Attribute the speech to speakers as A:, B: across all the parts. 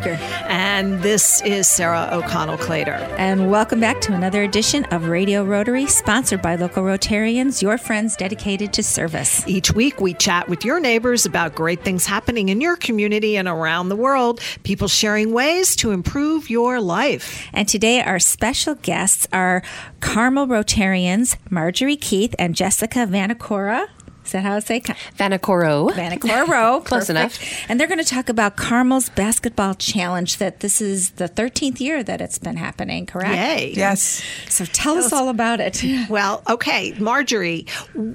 A: Kruger.
B: And this is Sarah O'Connell Clater.
A: And welcome back to another edition of Radio Rotary, sponsored by local Rotarians, your friends dedicated to service.
B: Each week, we chat with your neighbors about great things happening in your community and around the world, people sharing ways to improve your life.
A: And today, our special guests are Carmel Rotarians Marjorie Keith and Jessica Vanacora. Is that how I say?
C: Vanicoro.
A: Vanicoro.
C: Close enough.
A: And they're going to talk about Carmel's basketball challenge. That this is the 13th year that it's been happening. Correct?
B: Yay!
D: Yes.
A: So tell us all about it.
B: Well, okay, Marjorie.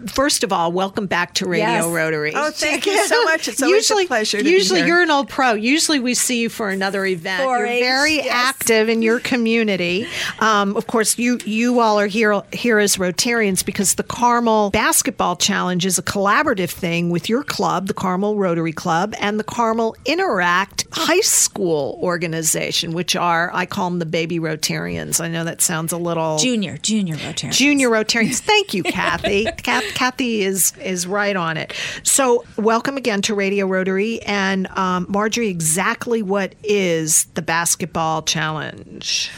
B: First of all, welcome back to Radio
A: Yes.
B: Rotary.
D: Oh, thank you so much. It's always
B: usually,
D: a pleasure to be
B: usually
D: here.
B: you're an old pro. Usually we see you for another event.
A: For
B: you're
A: a-
B: very
A: yes.
B: active in your community. Um, of course, you you all are here here as Rotarians because the Carmel Basketball Challenge is a collaborative thing with your club, the Carmel Rotary Club, and the Carmel Interact High School organization, which are I call them the baby Rotarians. I know that sounds a little
A: Junior, junior Rotarian.
B: Junior Rotarians. Thank you, Kathy. Kath, Kathy is is right on it. So, welcome again to Radio Rotary and um, Marjorie. Exactly what is the basketball challenge?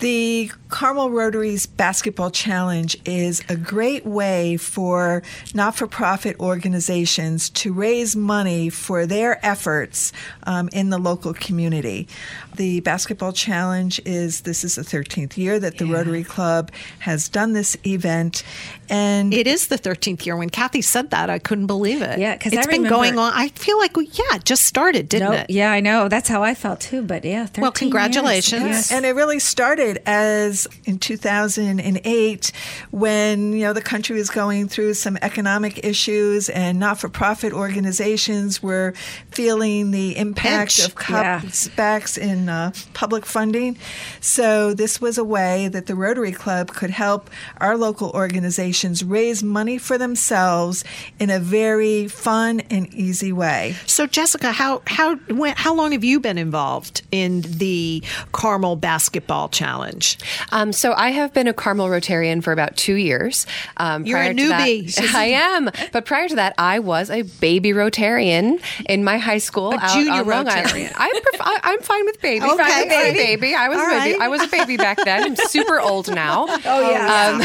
D: The Carmel Rotary's Basketball Challenge is a great way for not for profit organizations to raise money for their efforts um, in the local community. The Basketball Challenge is this is the 13th year that the Rotary Club has done this event. And
B: It is the thirteenth year. When Kathy said that, I couldn't believe it.
A: Yeah, because
B: it's
A: I
B: been
A: remember-
B: going on. I feel like yeah, it just started, didn't
A: Nope.
B: it?
A: Yeah, I know. That's how I felt too. But yeah, 13
B: Well,
A: years.
B: congratulations.
A: Yes.
D: And it really started as in 2008 when you know the country was going through some economic issues and not-for-profit organizations were feeling the impact
B: Pinch.
D: of cutbacks in uh, public funding. So this was a way that the Rotary Club could help our local organizations raise money for themselves in a very fun and easy way.
B: So, Jessica, how how when, how long have you been involved in the Carmel Basketball Challenge?
C: Um, so I have been a Carmel Rotarian for about two years. Um,
B: You're a
C: prior to that-
B: newbie.
C: I am. But prior to that, I was a baby Rotarian in my high school
B: A
C: out
B: junior
C: on Long Island.
B: Rotarian.
C: I'm, pref- I'm fine with baby.
B: Okay,
C: Fine with
B: baby.
C: baby. I was
B: All
C: a baby.
B: right.
C: I was a baby back then. I'm super old now.
A: Oh yeah.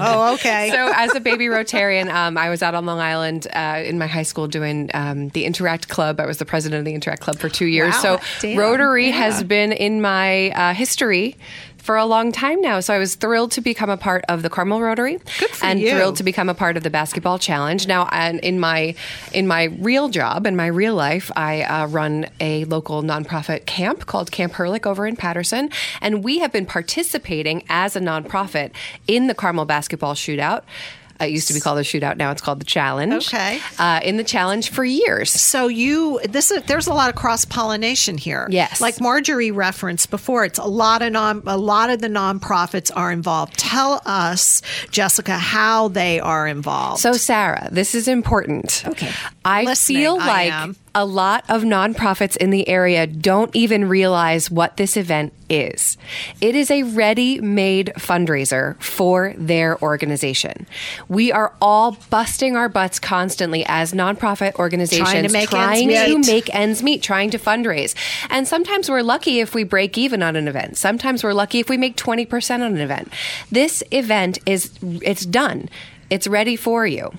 B: oh, okay.
C: so as a baby Rotarian, um, I was out on Long Island uh, in my high school doing um, the Interact Club. I was the president of the Interact Club for two years.
B: Wow.
C: So
A: Damn.
C: Rotary has been in my uh, history. For a long time now, so I was thrilled to become a part of the Carmel Rotary, and
B: you.
C: thrilled to become a part of the basketball challenge. Now, and in my in my real job, in my real life, I uh, run a local nonprofit camp called Camp Herrlich over in Patterson, and we have been participating as a nonprofit in the Carmel basketball shootout. It used to be called the shootout. Now it's called the challenge.
B: Okay.
C: Uh, in the challenge for years.
B: So you this is there's a lot of cross pollination here.
C: Yes.
B: like Marjorie referenced before, it's a lot of non a lot of the nonprofits are involved. Tell us, Jessica, how they are involved.
C: So, Sarah, this is important.
A: Okay.
C: I
B: Listening,
C: feel
B: I
C: like
B: am.
C: A lot of nonprofits in the area don't even realize what this event is. It is a ready made fundraiser for their organization. We are all busting our butts constantly as nonprofit organizations
B: Trying to make
C: trying
B: ends
C: to
B: meet.
C: make ends meet, trying to fundraise. And sometimes we're lucky if we break even on an event. Sometimes we're lucky if we make 20% on an event. This event is it's done. It's ready for you.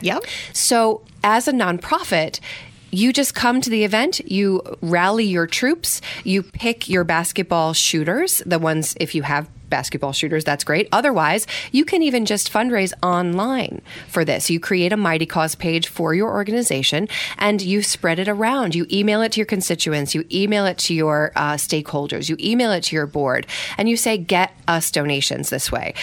B: yep.
C: So, as a nonprofit, you just come to the event, you rally your troops, you pick your basketball shooters, the ones, if you have basketball shooters, that's great. Otherwise, you can even just fundraise online for this. You create a Mighty Cause page for your organization and you spread it around. You email it to your constituents, you email it to your uh, stakeholders, you email it to your board, and you say, get us donations this way.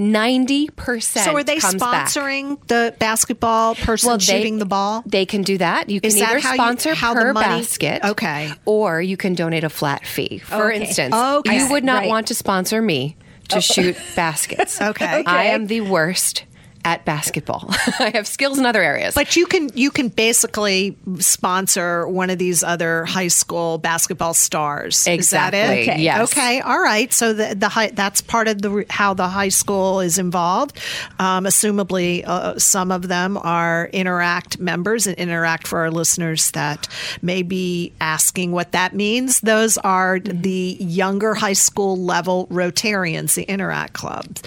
C: 90%
B: So are they
C: comes back.
B: sponsoring the basketball person shooting the ball?
C: They can do that. You can
B: Is
C: either
B: how you-
C: sponsor
B: how the
C: per
B: money-
C: basket,
B: Okay.
C: or you can donate a flat fee. For
A: Okay.
C: instance,
B: Okay.
C: you would not
A: Right.
C: want to sponsor me to oh. shoot baskets.
B: Okay.
C: I am the worst at basketball. I have skills in other areas.
B: But you can you can basically sponsor one of these other high school basketball stars. Is that
C: Exactly,
B: it?
C: Okay. yes.
B: Okay. All right. So the the high, that's part of the how the high school is involved. Um, assumably, uh, some of them are Interact members, and Interact for our listeners that may be asking what that means. Those are the younger high school level Rotarians, the Interact clubs.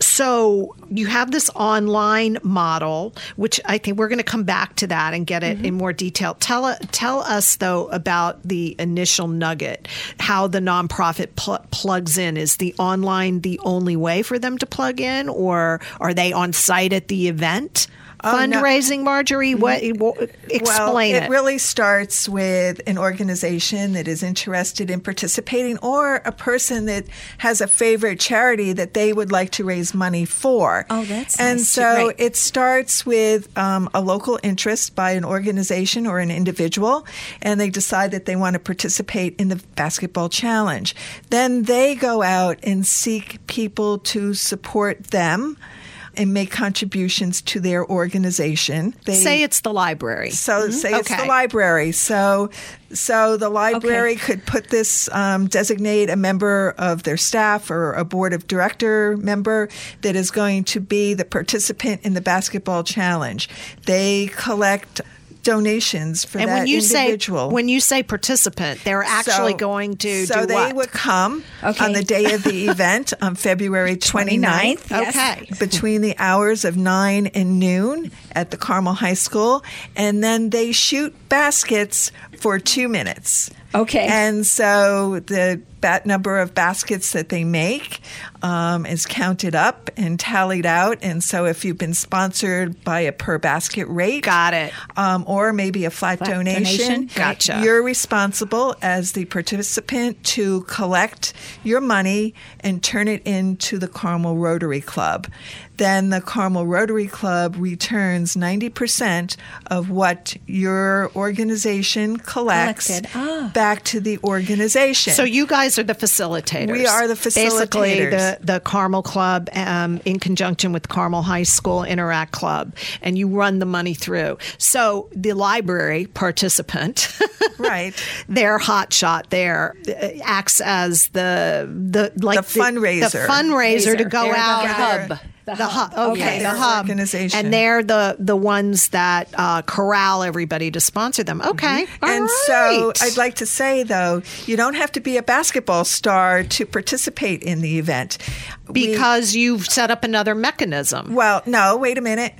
B: So you have this online model, which I think we're going to come back to that and get it mm-hmm. in more detail. Tell tell us though about the initial nugget, how the nonprofit pl- plugs in. Is the online the only way for them to plug in, or are they on site at the event?
D: No.
B: Fundraising, Marjorie. What? what explain
D: well,
B: it.
D: it really starts with an organization that is interested in participating or a person that has a favorite charity that they would like to raise money for.
A: Oh, that's
D: And
A: nice.
D: so
A: Right.
D: it starts with um, a local interest by an organization or an individual, and they decide that they want to participate in the basketball challenge. Then they go out and seek people to support them and make contributions to their organization. They,
B: Say it's the library.
D: so say it's the library. So so the library could put this um, designate a member of their staff or a board of director member that is going to be the participant in the basketball challenge. They collect donations for
B: and
D: that
B: when you
D: individual.
B: say when you say participant, they're actually
D: So-
B: going to
D: so
B: do
D: they
B: what?
D: would come
A: Okay.
D: on the day of the event on February 29th.
A: 29th, yes.
B: Okay.
D: Between the hours of 9 and noon at the Carmel High School. And then they shoot baskets for two minutes.
A: Okay.
D: And so the bat number of baskets that they make um, is counted up and tallied out. And so if you've been sponsored by a per basket rate,
B: Got it.
D: um, or maybe a flat,
A: Flat
D: donation.
A: donation.
B: Gotcha.
D: You're responsible as the participant to collect your money and turn it into the Carmel Rotary Club. Then the Carmel Rotary Club returns 90% of what your organization collects
A: Ah.
D: back to the organization.
B: So you guys are the facilitators.
D: We are the facilitators.
B: Basically, the the Carmel Club, um, in conjunction with Carmel High School Interact Club, and you run the money through. So the library participant,
D: Right.
B: their hot shot there uh, acts as the the like
D: The fundraiser.
B: the fundraiser to go
C: They're the
B: out.
C: hub.
B: The, hub. Okay,
D: Yes.
B: the hub.
D: organization.
B: And they're the the ones that uh, corral everybody to sponsor them. Okay. all
D: and so. I'd like to say, though, you don't have to be a basketball star to participate in the event. We-
B: because you've set up another mechanism.
D: well, no, wait a minute.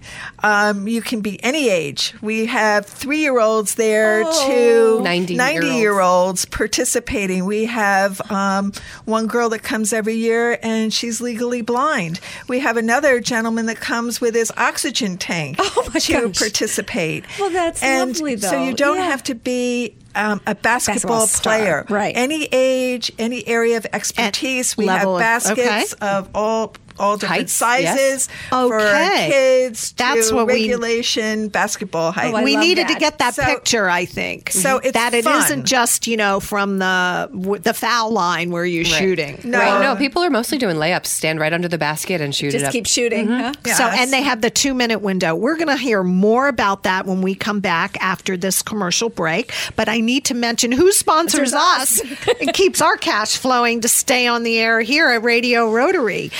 D: Um, you can be any age. We have three year olds there to
C: 90-year-olds.
D: year olds participating. We have um, one girl that comes every year and she's legally blind. We have another gentleman that comes with his oxygen tank
A: Oh,
D: to
A: gosh.
D: participate.
A: Well, that's
D: and
A: lovely, though.
D: So you don't
A: Yeah.
D: have to be um, a basketball,
A: Basketball
D: player.
A: right.
D: Any age, any area of expertise. We have
B: of-
D: baskets
B: okay.
D: of all all different
C: Heights, yes.
D: sizes for
B: Okay.
D: kids.
B: That's
D: to
B: what we-
D: regulation basketball height.
A: Oh, I
B: we
A: love
B: needed to get that
D: So-
B: picture, I think.
D: So mhm. it's
B: that it
D: fun.
B: not just you know from the w- the foul line where you're shooting.
D: No.
C: Right. No, people are mostly doing layups. Stand right under the basket and shoot it
A: Just
C: up.
A: keep shooting. Mm-hmm. Huh?
B: So and they have the two minute window. We're going to hear more about that when we come back after this commercial break. But I need to mention who sponsors us and keeps our cash flowing to stay on the air here at Radio Rotary,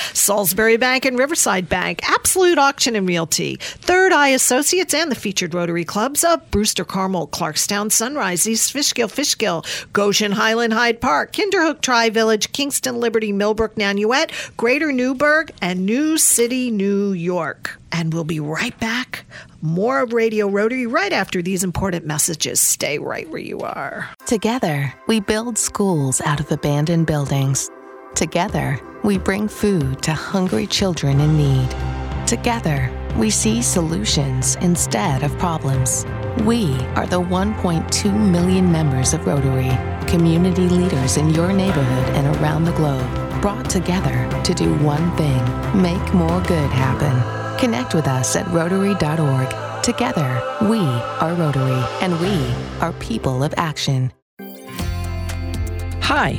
B: Salisbury Bank and Riverside Bank, Absolute Auction and Realty, Third Eye Associates, and the featured Rotary clubs of Brewster Carmel, Clarkstown, Sunrise, East Fishkill, Fishkill, Goshen, Highland, Hyde Park, Kinderhook, Tri Village, Kingston, Liberty, Millbrook, Nanuet, Greater Newburgh, and New City, New York. And we'll be right back. More of Radio Rotary right after these important messages. Stay right where you are.
E: Together, we build schools out of abandoned buildings. Together, we bring food to hungry children in need. Together, we see solutions instead of problems. We are the 1.2 million members of Rotary, community leaders in your neighborhood and around the globe, brought together to do one thing make more good happen. Connect with us at Rotary.org. Together, we are Rotary, and we are people of action.
F: Hi,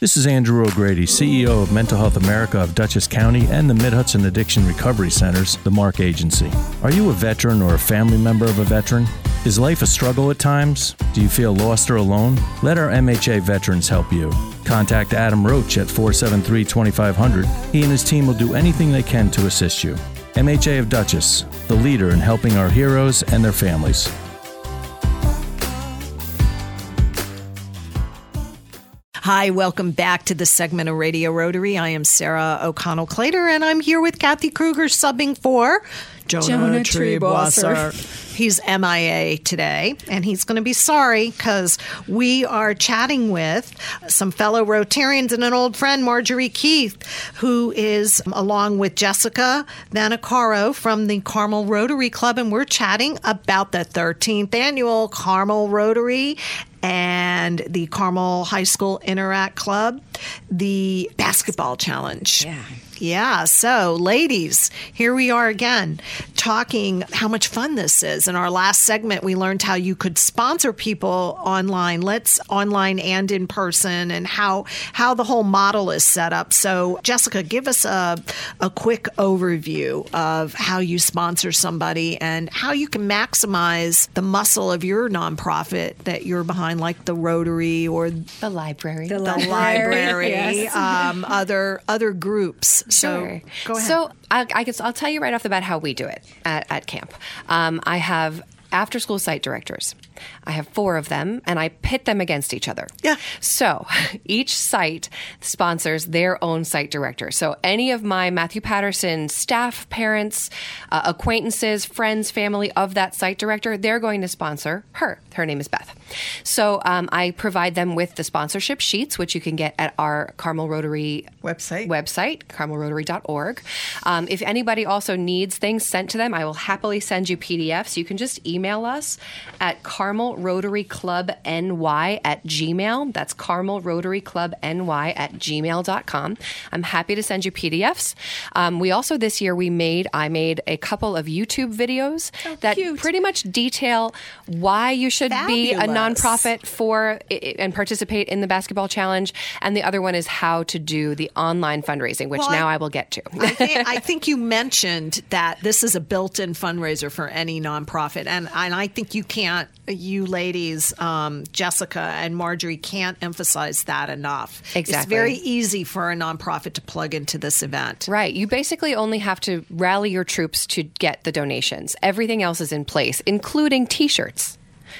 G: This is Andrew O'Grady, CEO of Mental Health America of Dutchess County and the Mid Hudson Addiction Recovery Centers, the MARC Agency. Are you a veteran or a family member of a veteran? Is life a struggle at times? Do you feel lost or alone? Let our MHA veterans help you. Contact Adam Roach at 473 2500. He and his team will do anything they can to assist you. MHA of Dutchess, the leader in helping our heroes and their families.
B: Hi, welcome back to the segment of Radio Rotary. I am Sarah O'Connell Clater, and I'm here with Kathy Kruger subbing for Jonah,
A: Jonah
B: Triebwasser. He's MIA today, and he's going to be sorry because we are chatting with some fellow Rotarians and an old friend, Marjorie Keith, who is along with Jessica Vanacaro from the Carmel Rotary Club, and we're chatting about the 13th annual Carmel Rotary and the Carmel High School Interact Club, the basketball challenge.
A: Yeah.
B: Yeah. So, ladies, here we are again talking how much fun this is. In our last segment, we learned how you could sponsor people online. Let's online and in person, and how how the whole model is set up. So, Jessica, give us a a quick overview of how you sponsor somebody and how you can maximize the muscle of your nonprofit that you're behind, like the Rotary or
C: The library.
B: the library,
A: yes.
B: um, other other groups. So
C: Sure.
B: go ahead.
C: So I, I guess I'll tell you right off the bat how we do it at, at camp. Um, I have after school site directors. I have four of them, and I pit them against each other.
B: Yeah.
C: So each site sponsors their own site director. So any of my Matthew Patterson staff, parents, uh, acquaintances, friends, family of that site director, they're going to sponsor her. Her name is Beth. So um, I provide them with the sponsorship sheets, which you can get at our Carmel Rotary
D: Website.
C: website, carmelrotary.org. Um, if anybody also needs things sent to them, I will happily send you PDFs. You can just email us at Carmel Rotary Club NY at Gmail. That's Carmel Rotary Club NY at gmail.com. I'm happy to send you PDFs. Um, we also, this year, we made, I made a couple of YouTube videos that
B: cute.
C: pretty much detail why you should be a nonprofit for and participate in the basketball challenge. And the other one is how to do the online fundraising, which
B: Well,
C: now
B: I-
C: I, will get to.
B: I, think, I think you mentioned that this is a built-in fundraiser for any nonprofit, and and I think you can't, you ladies, um, Jessica and Marjorie, can't emphasize that enough.
C: Exactly.
B: It's very easy for a nonprofit to plug into this event.
C: Right. You basically only have to rally your troops to get the donations. Everything else is in place, including t shirts.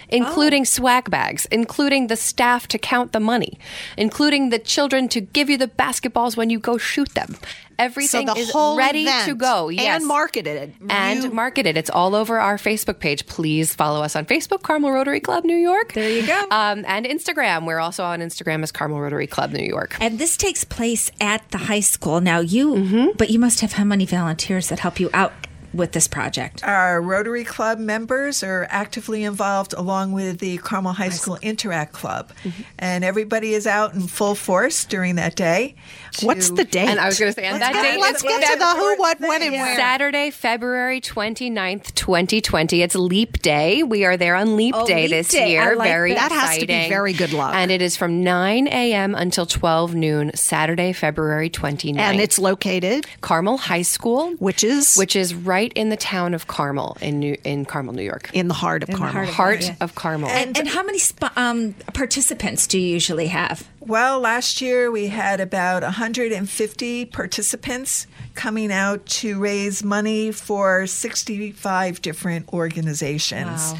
C: Including swag bags, including the staff to count the money, including the children to give you the basketballs when you go shoot them.
B: So
C: Everything
B: the
C: is
B: whole
C: ready to go. Yes.
B: and marketed.
C: and
B: You-
C: marketed. It's all over our Facebook page. Please follow us on Facebook, Carmel Rotary Club New York.
A: There you go.
C: Um, and Instagram. We're also on Instagram as Carmel Rotary Club New York.
A: And this takes place at the high school. Now you, but you must have how many volunteers that help you out with this project?
D: Our Rotary Club members are actively involved along with the Carmel High School Interact Club. Mm-hmm. And everybody is out in full force during that day.
B: What's the date?
C: And I was going to say, and that
B: Let's
C: date
B: get- let's
C: is
B: get to the who, what, when, and
D: Yeah.
B: where.
C: Saturday, February 29th, 2020. It's Leap Day. We are there on Leap
A: Oh,
C: Day
A: Leap
C: this
A: Day.
C: year.
A: I like
C: very
B: that. That has to be very good luck.
C: And it is from 9 a.m. until 12 noon, Saturday, February 29th.
B: and it's located,
C: Carmel High School,
B: which is
C: which is right right in the town of Carmel in New, in Carmel, New York.
B: in the heart of Carmel.
A: heart of-
C: Heart
A: Yeah.
C: of Carmel.
A: And, and how many sp- um, participants do you usually have?
D: Well, last year we had about 150 participants coming out to raise money for 65 different organizations.
A: Wow.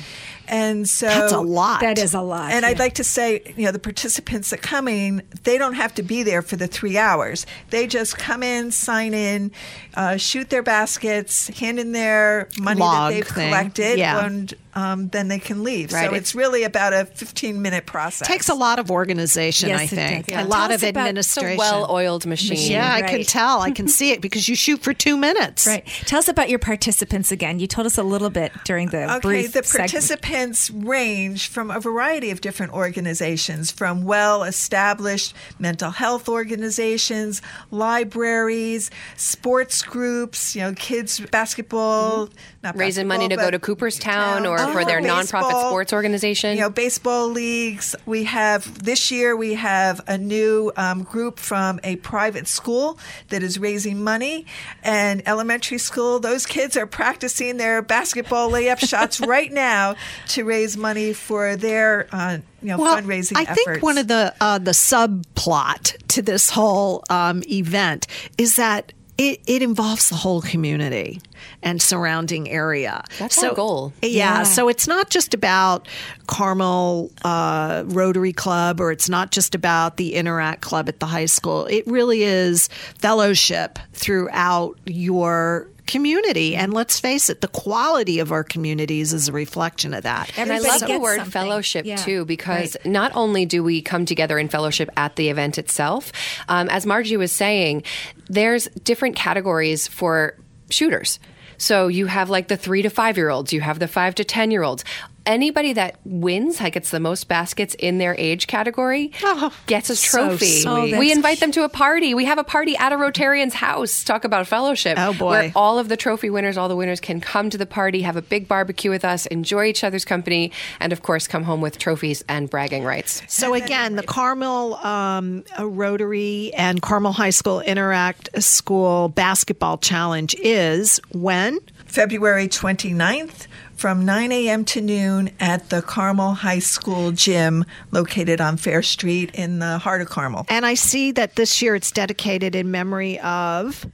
D: And so
B: That's a lot.
A: That is a lot.
D: And I'd like to say, you know, the participants that come in, they don't have to be there for the three hours. They just come in, sign in, uh, shoot their baskets, hand in their money
B: Log
D: that they've
B: thing.
D: collected,
B: Yeah.
D: and um, then they can leave.
C: Right.
D: So it's really about a 15 minute process.
B: Takes a lot of organization,
A: Yes,
B: I think.
A: does.
B: A
A: Yeah.
B: lot
A: Tell
B: of
A: us about-
C: it's
B: administration.
C: well-oiled machine.
B: yeah, I can tell. I can see it because you shoot for two minutes.
A: Right. Tell us about your participants again. You told us a little bit during the
D: Okay,
A: brief
D: the
A: segment.
D: participants range from a variety of different organizations, from well established mental health organizations, libraries, sports groups, you know, kids basketball, not
C: Raising money to go to
D: but
C: Cooperstown or
D: town,
C: for their
D: baseball,
C: nonprofit sports organization.
D: You know, baseball leagues. We have this year we have a new um, group from a private school that is raising money, and elementary school. Those kids are practicing their basketball layup shots right now to raise money for their uh, you know
B: Well,
D: fundraising
B: I
D: efforts.
B: think one of the uh, the subplot to this whole um, event is that it, it involves the whole community and surrounding area.
C: That's our goal.
B: Yeah,
A: Yeah.
B: so it's not just about Carmel uh, Rotary Club or it's not just about the Interact Club at the high school. It really is fellowship throughout your community. And let's face it, the quality of our communities is a reflection of that.
C: And I love the word
A: something.
C: fellowship
A: Yeah.
C: too, because
A: Right.
C: not only do we come together in fellowship at the event itself, um, as Margie was saying, there's different categories for shooters. So you have like the three to five year olds, you have the five to 10 year olds. Anybody that wins, like gets the most baskets in their age category,
B: Oh,
C: gets a trophy.
B: sweet. Oh,
C: we invite them to a party. We have a party at a Rotarian's house. Talk about fellowship.
B: Oh, boy.
C: Where all of the trophy winners, all the winners can come to the party, have a big barbecue with us, enjoy each other's company, and of course, come home with trophies and bragging rights.
B: So again, the Carmel um, Rotary and Carmel High School Interact School Basketball Challenge is when?
D: February 29th from 9 a.m. to noon at the Carmel High School gym located on Fair Street in the heart of Carmel.
B: And I see that this year it's dedicated in memory of.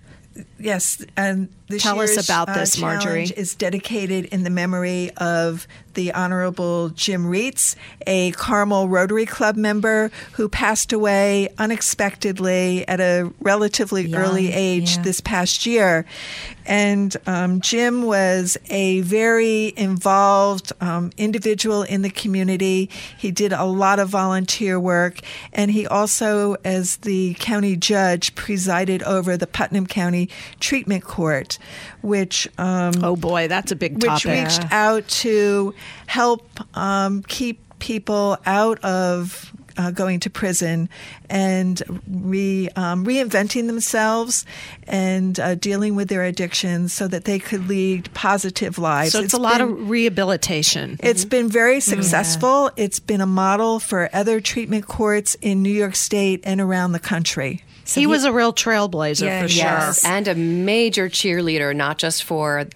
D: Yes, and this
B: Tell us about
D: uh,
B: this, Marjorie.
D: is dedicated in the memory of the Honorable Jim Reitz, a Carmel Rotary Club member who passed away unexpectedly at a relatively
A: Young,
D: early age
A: yeah.
D: this past year. And um, Jim was a very involved um, individual in the community. He did a lot of volunteer work, and he also, as the county judge, presided over the Putnam County Treatment Court, which um,
B: Oh boy, that's a big
D: which
B: topic.
D: reached out to help um, keep people out of uh, going to prison and re, um, reinventing themselves and uh, dealing with their addictions so that they could lead positive lives.
B: so it's, a lot
D: been-
B: of rehabilitation.
D: it's been very successful. It's been a model for other treatment courts in New York State and around the country.
B: He, was a real trailblazer
A: Yeah,
B: for sure.
A: yes.
C: And a major cheerleader, not just for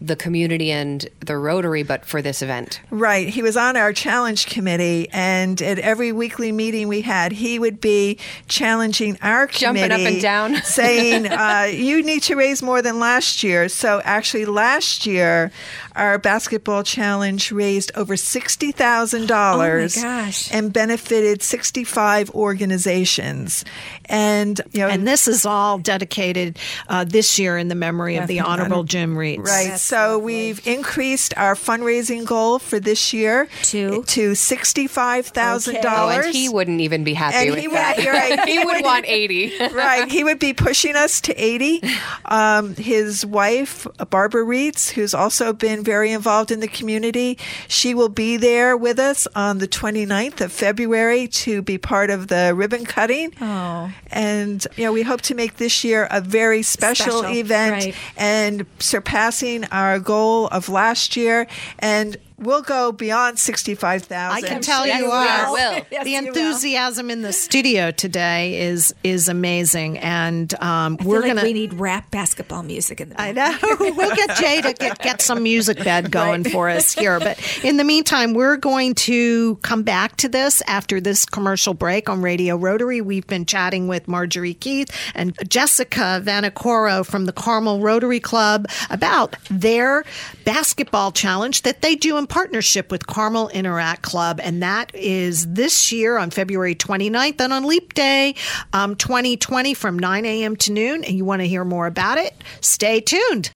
C: the community and the Rotary, but for this event.
D: Right. He was on our challenge committee, and at every weekly meeting we had, he would be challenging our
C: Jumping up and down.
D: saying, uh, "You need to raise more than last year." So actually, last year, our basketball challenge raised over sixty thousand dollars,
A: Oh
D: and benefited sixty-five organizations. And you know,
B: And this is all dedicated uh, this year in the memory of the Honorable Jim Reitz.
D: Right. so we've increased our fundraising goal for this year
A: To?
D: to sixty-five thousand
C: Oh,
D: dollars.
C: and he wouldn't even be happy
D: And
C: with
D: he would-
C: that.
D: you're right.
C: he
D: He
C: would
D: would-
C: want 80.
D: right. He would be pushing us to 80. Um, his wife, Barbara Reitz, who's also been very involved in the community, she will be there with us on the 29th of February to be part of the ribbon cutting.
A: Oh.
D: And, you know, we hope to make this year a very special,
A: Special,
D: event
A: right.
D: and surpassing our goal of last year. And we'll go beyond sixty-five thousand.
B: I can tell
C: Yes,
B: you
C: we
B: are.
C: will.
A: Yes,
B: the
A: you will.
B: enthusiasm in the studio today is is amazing, and um,
A: I
B: we're
A: like
B: gonna.
A: we need rap basketball music in the
B: I know. we'll get Jay to get, get some music bed going for us here. But in the meantime, we're going to come back to this after this commercial break on Radio Rotary. We've been chatting with Marjorie Keith and Jessica Vanacoro from the Carmel Rotary Club about their basketball challenge that they do in partnership with Carmel Interact Club. And that is this year on February 29th and on Leap Day um, 2020 from 9 a.m. to noon. And you want to hear more about it? Stay tuned.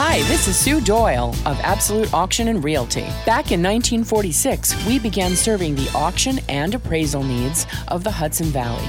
H: Hi, this is Sue Doyle of Absolute Auction and Realty. Back in 1946, we began serving the auction and appraisal needs of the Hudson Valley.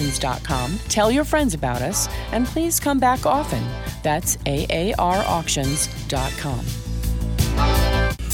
H: AARauctions.com, tell your friends about us, and please come back often. That's AARauctions.com.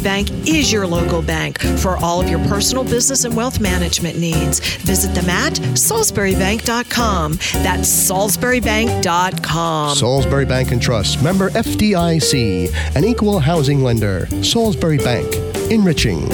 B: Bank is your local bank for all of your personal business and wealth management needs. Visit them at salisburybank.com. That's salisburybank.com.
I: Salisbury Bank and Trust, member FDIC, an equal housing lender. Salisbury Bank, enriching.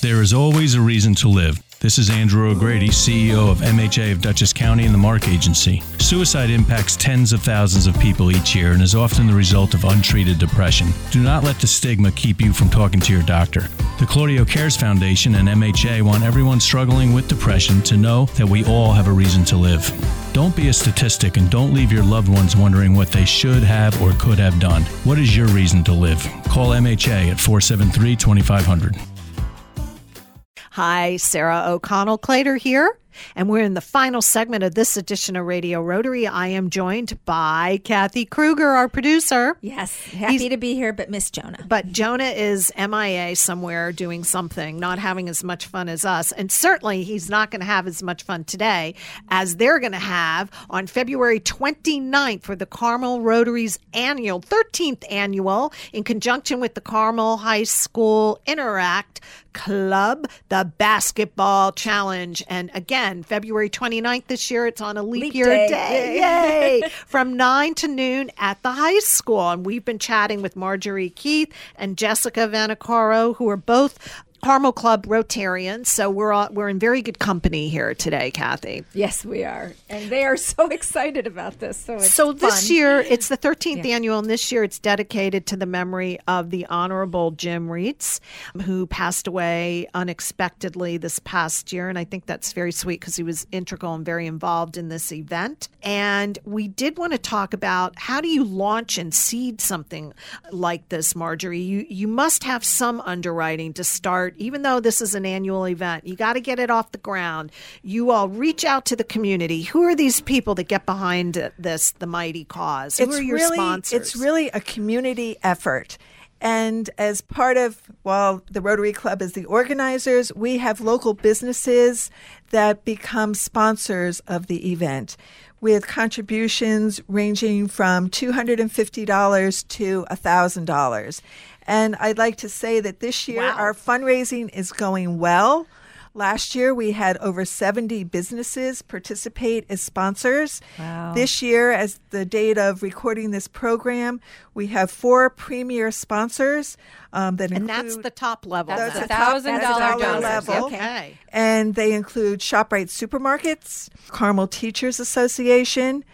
G: There is always a reason to live. This is Andrew O'Grady, CEO of MHA of Dutchess County and the MARC Agency. Suicide impacts tens of thousands of people each year and is often the result of untreated depression. Do not let the stigma keep you from talking to your doctor. The Claudio Cares Foundation and MHA want everyone struggling with depression to know that we all have a reason to live. Don't be a statistic and don't leave your loved ones wondering what they should have or could have done. What is your reason to live? Call MHA at 473 2500.
B: Hi, Sarah O'Connell Clater here. And we're in the final segment of this edition of Radio Rotary. I am joined by Kathy Kruger, our producer.
A: Yes, happy
B: He's-
A: to be here, but Miss Jonah.
B: But Jonah is MIA somewhere doing something, not having as much fun as us. And certainly he's not going to have as much fun today as they're going to have on February 29th for the Carmel Rotary's annual, 13th annual, in conjunction with the Carmel High School Interact Club, the Basketball Challenge. And again, February 29th this year, it's on a leap,
A: Leap
B: year
A: day.
B: day. Yay! From 9 to noon at the high school. And we've been chatting with Marjorie Keith and Jessica Vanacaro, who are both Carmel Club Rotarians. So we're all, we're in very good company here today, Kathy.
A: Yes, we are, and they are so excited about this. So it's
B: So this
A: fun.
B: year, it's the 13th annual, and this year it's dedicated to the memory of the Honorable Jim Reitz, who passed away unexpectedly this past year. And I think that's very sweet because he was integral and very involved in this event. And we did want to talk about how do you launch and seed something like this, Marjorie? You, you must have some underwriting to start, even though this is an annual event. You got to get it off the ground. You all reach out to the community. Who are these people that get behind this, the mighty cause? Who are your
D: really,
B: sponsors?
D: It's really a community effort. And as part of, well, the Rotary Club is the organizers, we have local businesses that become sponsors of the event with contributions ranging from $250 to $1,000. And I'd like to say that this year
B: Wow.
D: our fundraising is going well. Last year, we had over 70 businesses participate as sponsors.
A: Wow.
D: This year, as the date of recording this program, we have four premier sponsors um, that
B: and
D: include.
B: that's the top level.
C: That's a thousand
D: That's a
C: dollar
D: dollar
C: donors.
D: level.
B: Okay.
D: And they include ShopRite Supermarkets, Carmel Teachers Association,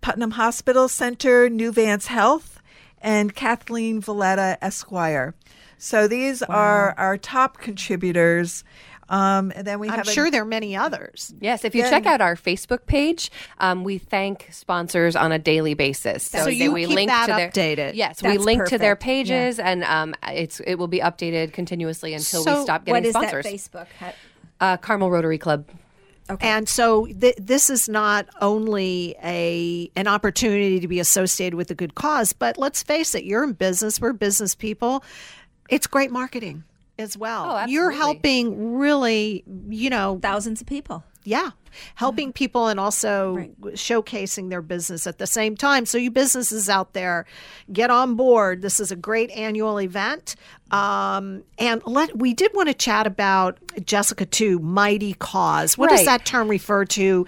D: Putnam Hospital Center, Nuvance Health, and Kathleen Valletta Esquire. So these are our top contributors. Um, and then we
B: I'm
D: have a-
B: sure there are many others.
C: Yes, if you
D: Yeah.
C: check out our Facebook page, um, we thank sponsors on a daily basis.
B: So
C: that
B: you
C: we
B: keep
C: link
B: that
C: to their
B: updated.
C: Yes, we
A: That's
C: link to their
A: perfect.
C: pages, and um, it's it will be updated continuously until
B: So
C: we stop
A: What
C: getting
A: is
C: sponsors.
A: that Facebook?
C: Uh, Carmel Rotary Club.
B: And so th- this is not only a an opportunity to be associated with a good cause, but let's face it, you're in business, we're business people. It's great marketing as well.
C: Oh,
B: you're helping really, you know,
A: Thousands of people.
B: yeah, helping
C: Mm-hmm.
B: people and also showcasing their business at the same time. So you businesses out there, get on board. This is a great annual event. Um, and let we did want to chat about Jessica too, mighty cause. What does that term refer to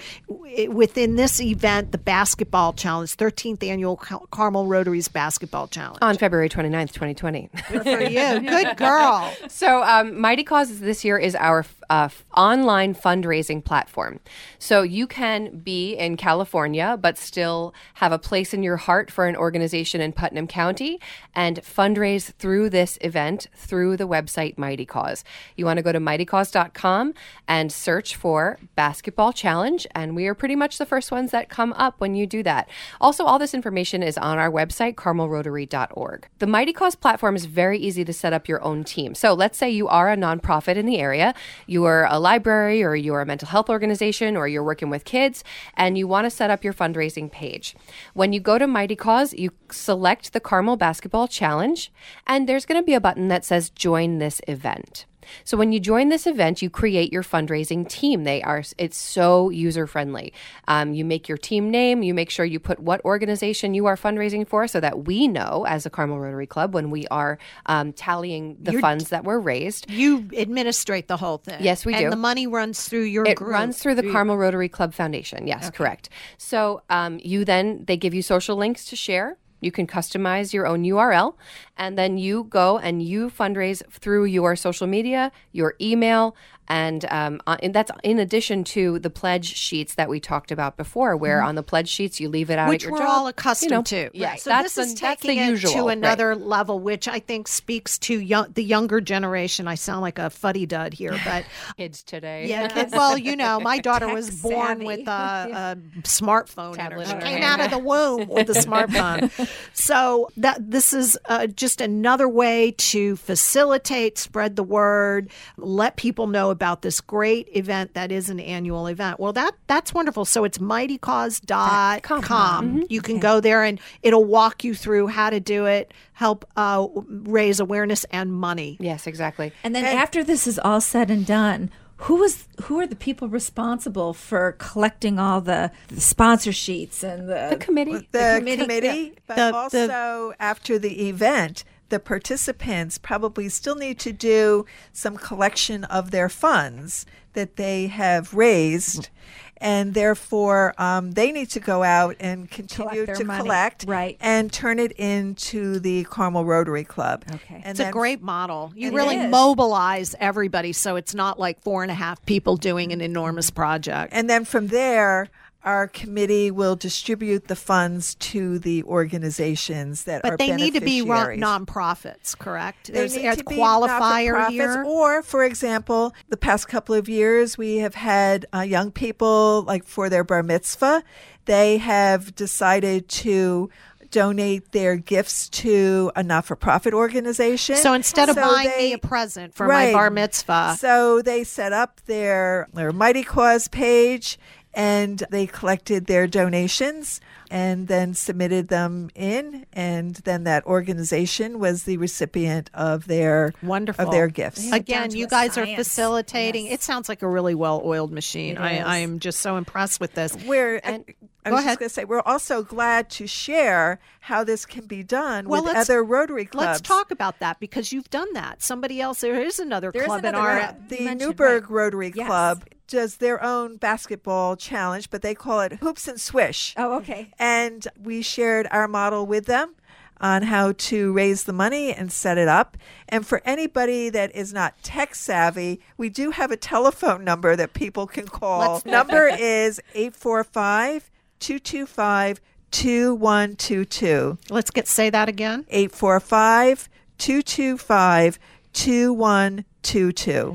B: within this event, the basketball challenge, 13th annual Car- Carmel Rotaries basketball challenge?
C: On February 29th, 2020.
B: For you, good girl.
C: So, um, Mighty Causes this year is our uh, online fundraising platform. So, you can be in California, but still have a place in your heart for an organization in Putnam County and fundraise through this event through the website Mighty Cause. You want to go to mightycause.com and search for Basketball Challenge, and we are pretty much the first ones that come up when you do that. Also, all this information is on our website, carmelrotary.org. The Mighty Cause platform is very easy to set up your own team. So, let's say you are a nonprofit in the area, you are a library or you're a mental health organization or you're working with kids, and you want to set up your fundraising page. When you go to Mighty Cause, you select the Carmel Basketball Challenge, and there's going to be a button that says Join this event. So when you join this event, you create your fundraising team. They are it's so user friendly. Um, you make your team name. You make sure you put what organization you are fundraising for, so that we know as a Carmel Rotary Club when we are um, tallying the funds that were raised.
B: You administrate the whole thing.
C: Yes, we
B: and
C: do.
B: the money runs through your group.
C: It
B: group.
C: runs through the Carmel Rotary Club Foundation. Yes, correct. So um, you then they give you social links to share. You can customize your own URL, and then you go and you fundraise through your social media, your email, and, um, uh, and that's in addition to the pledge sheets that we talked about before. Where on the pledge sheets you leave it out
B: which
C: at your
B: we're
C: job.
B: all accustomed
C: you know,
B: to.
C: Yes,
B: So
C: that's
B: this is
C: the,
B: taking it
C: usual.
B: to
C: right.
B: another level, which I think speaks to young, the younger generation. I sound like a fuddy dud here, but
C: kids today.
B: yeah, kid, well, you know, my daughter was born
A: savvy.
B: with a, a smartphone. in her. She
C: Tablet her
B: came out of the womb with a smartphone. so that this is uh, just another way to facilitate, spread the word, let people know about this great event that is an annual event. Well, that that's wonderful. So it's mightycause.com.
C: Mm-hmm.
B: You can go there and it'll walk you through how to do it, help uh, raise awareness and money.
C: Yes, exactly.
A: And then after this is all said and done, who is who are the people responsible for collecting all the, the sponsor sheets and the,
C: The committee.
D: the,
A: committee,
D: committee, but
B: The- the-
D: also after the event, the participants probably still need to do some collection of their funds that they have raised. And therefore, um, they need to go out and continue
A: their
D: to
A: money.
D: collect
A: Right.
D: and turn it into the Carmel Rotary Club.
A: Okay.
D: and
B: It's a great model. You really
A: is.
B: mobilize everybody so it's not like four and a half people doing an enormous project.
D: And then from there, our committee will distribute the funds to the organizations that are
B: but they need to be nonprofits, correct?
D: They
B: There's a qualifier here.
D: Or, for example, the past couple of years, we have had uh, young people, like for their bar mitzvah, they have decided to donate their gifts to a not-for-profit organization.
B: So instead of
D: So
B: buying
D: they-
B: me a present for
D: Right.
B: my bar mitzvah,
D: So they set up their, their Mighty Cause page and they collected their donations and then submitted them in and then that organization was the recipient of their
B: wonderful
D: of their gifts.
B: Again, you
A: a
B: guys are facilitating.
A: Yes.
B: It sounds like a really well-oiled machine. I. I am just so impressed with this.
D: We're
C: And-
D: I
B: Go
D: was
B: ahead.
D: just going to say we're also glad to share how this can be done
B: Well,
D: with
B: let's-
D: other Rotary clubs.
B: Let's talk about that because you've done that. Somebody else, there is another
A: There is
B: club in
A: another
B: our.
A: club.
D: the
A: You mentioned,
D: Newburgh
A: right.
D: Rotary
A: Yes.
D: Club does their own basketball challenge, but they call it Hoops and Swish.
A: Oh, okay.
D: And we shared our model with them on how to raise the money and set it up. And for anybody that is not tech savvy, we do have a telephone number that people can call. number is 845 225 2122.
B: Let's get say that again.
D: 845 225 2122.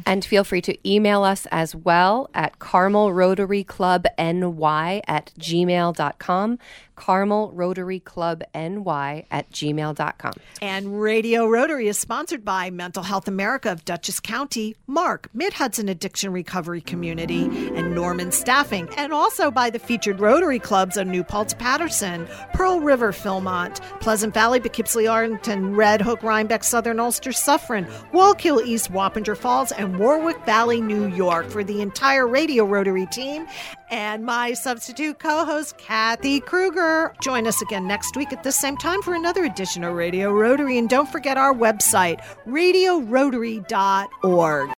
C: And feel free to email us as well at Carmel Rotary Club NY at gmail.com. Carmel Rotary Club NY at gmail.com.
B: And Radio Rotary is sponsored by Mental Health America of Dutchess County, MARC, Mid Hudson Addiction Recovery Community, and Norman Staffing, and also by the featured Rotary clubs of New Paltz Patterson, Pearl River, Philmont, Pleasant Valley, Poughkeepsie, Arlington, Red Hook, Rhinebeck, Southern Ulster, Suffern, Wallkill East, Wappinger Falls, and Warwick Valley, New York. For the entire Radio Rotary team and my substitute co host, Kathy Kruger. Join us again next week at the same time for another edition of Radio Rotary. And don't forget our website, radiorotary.org.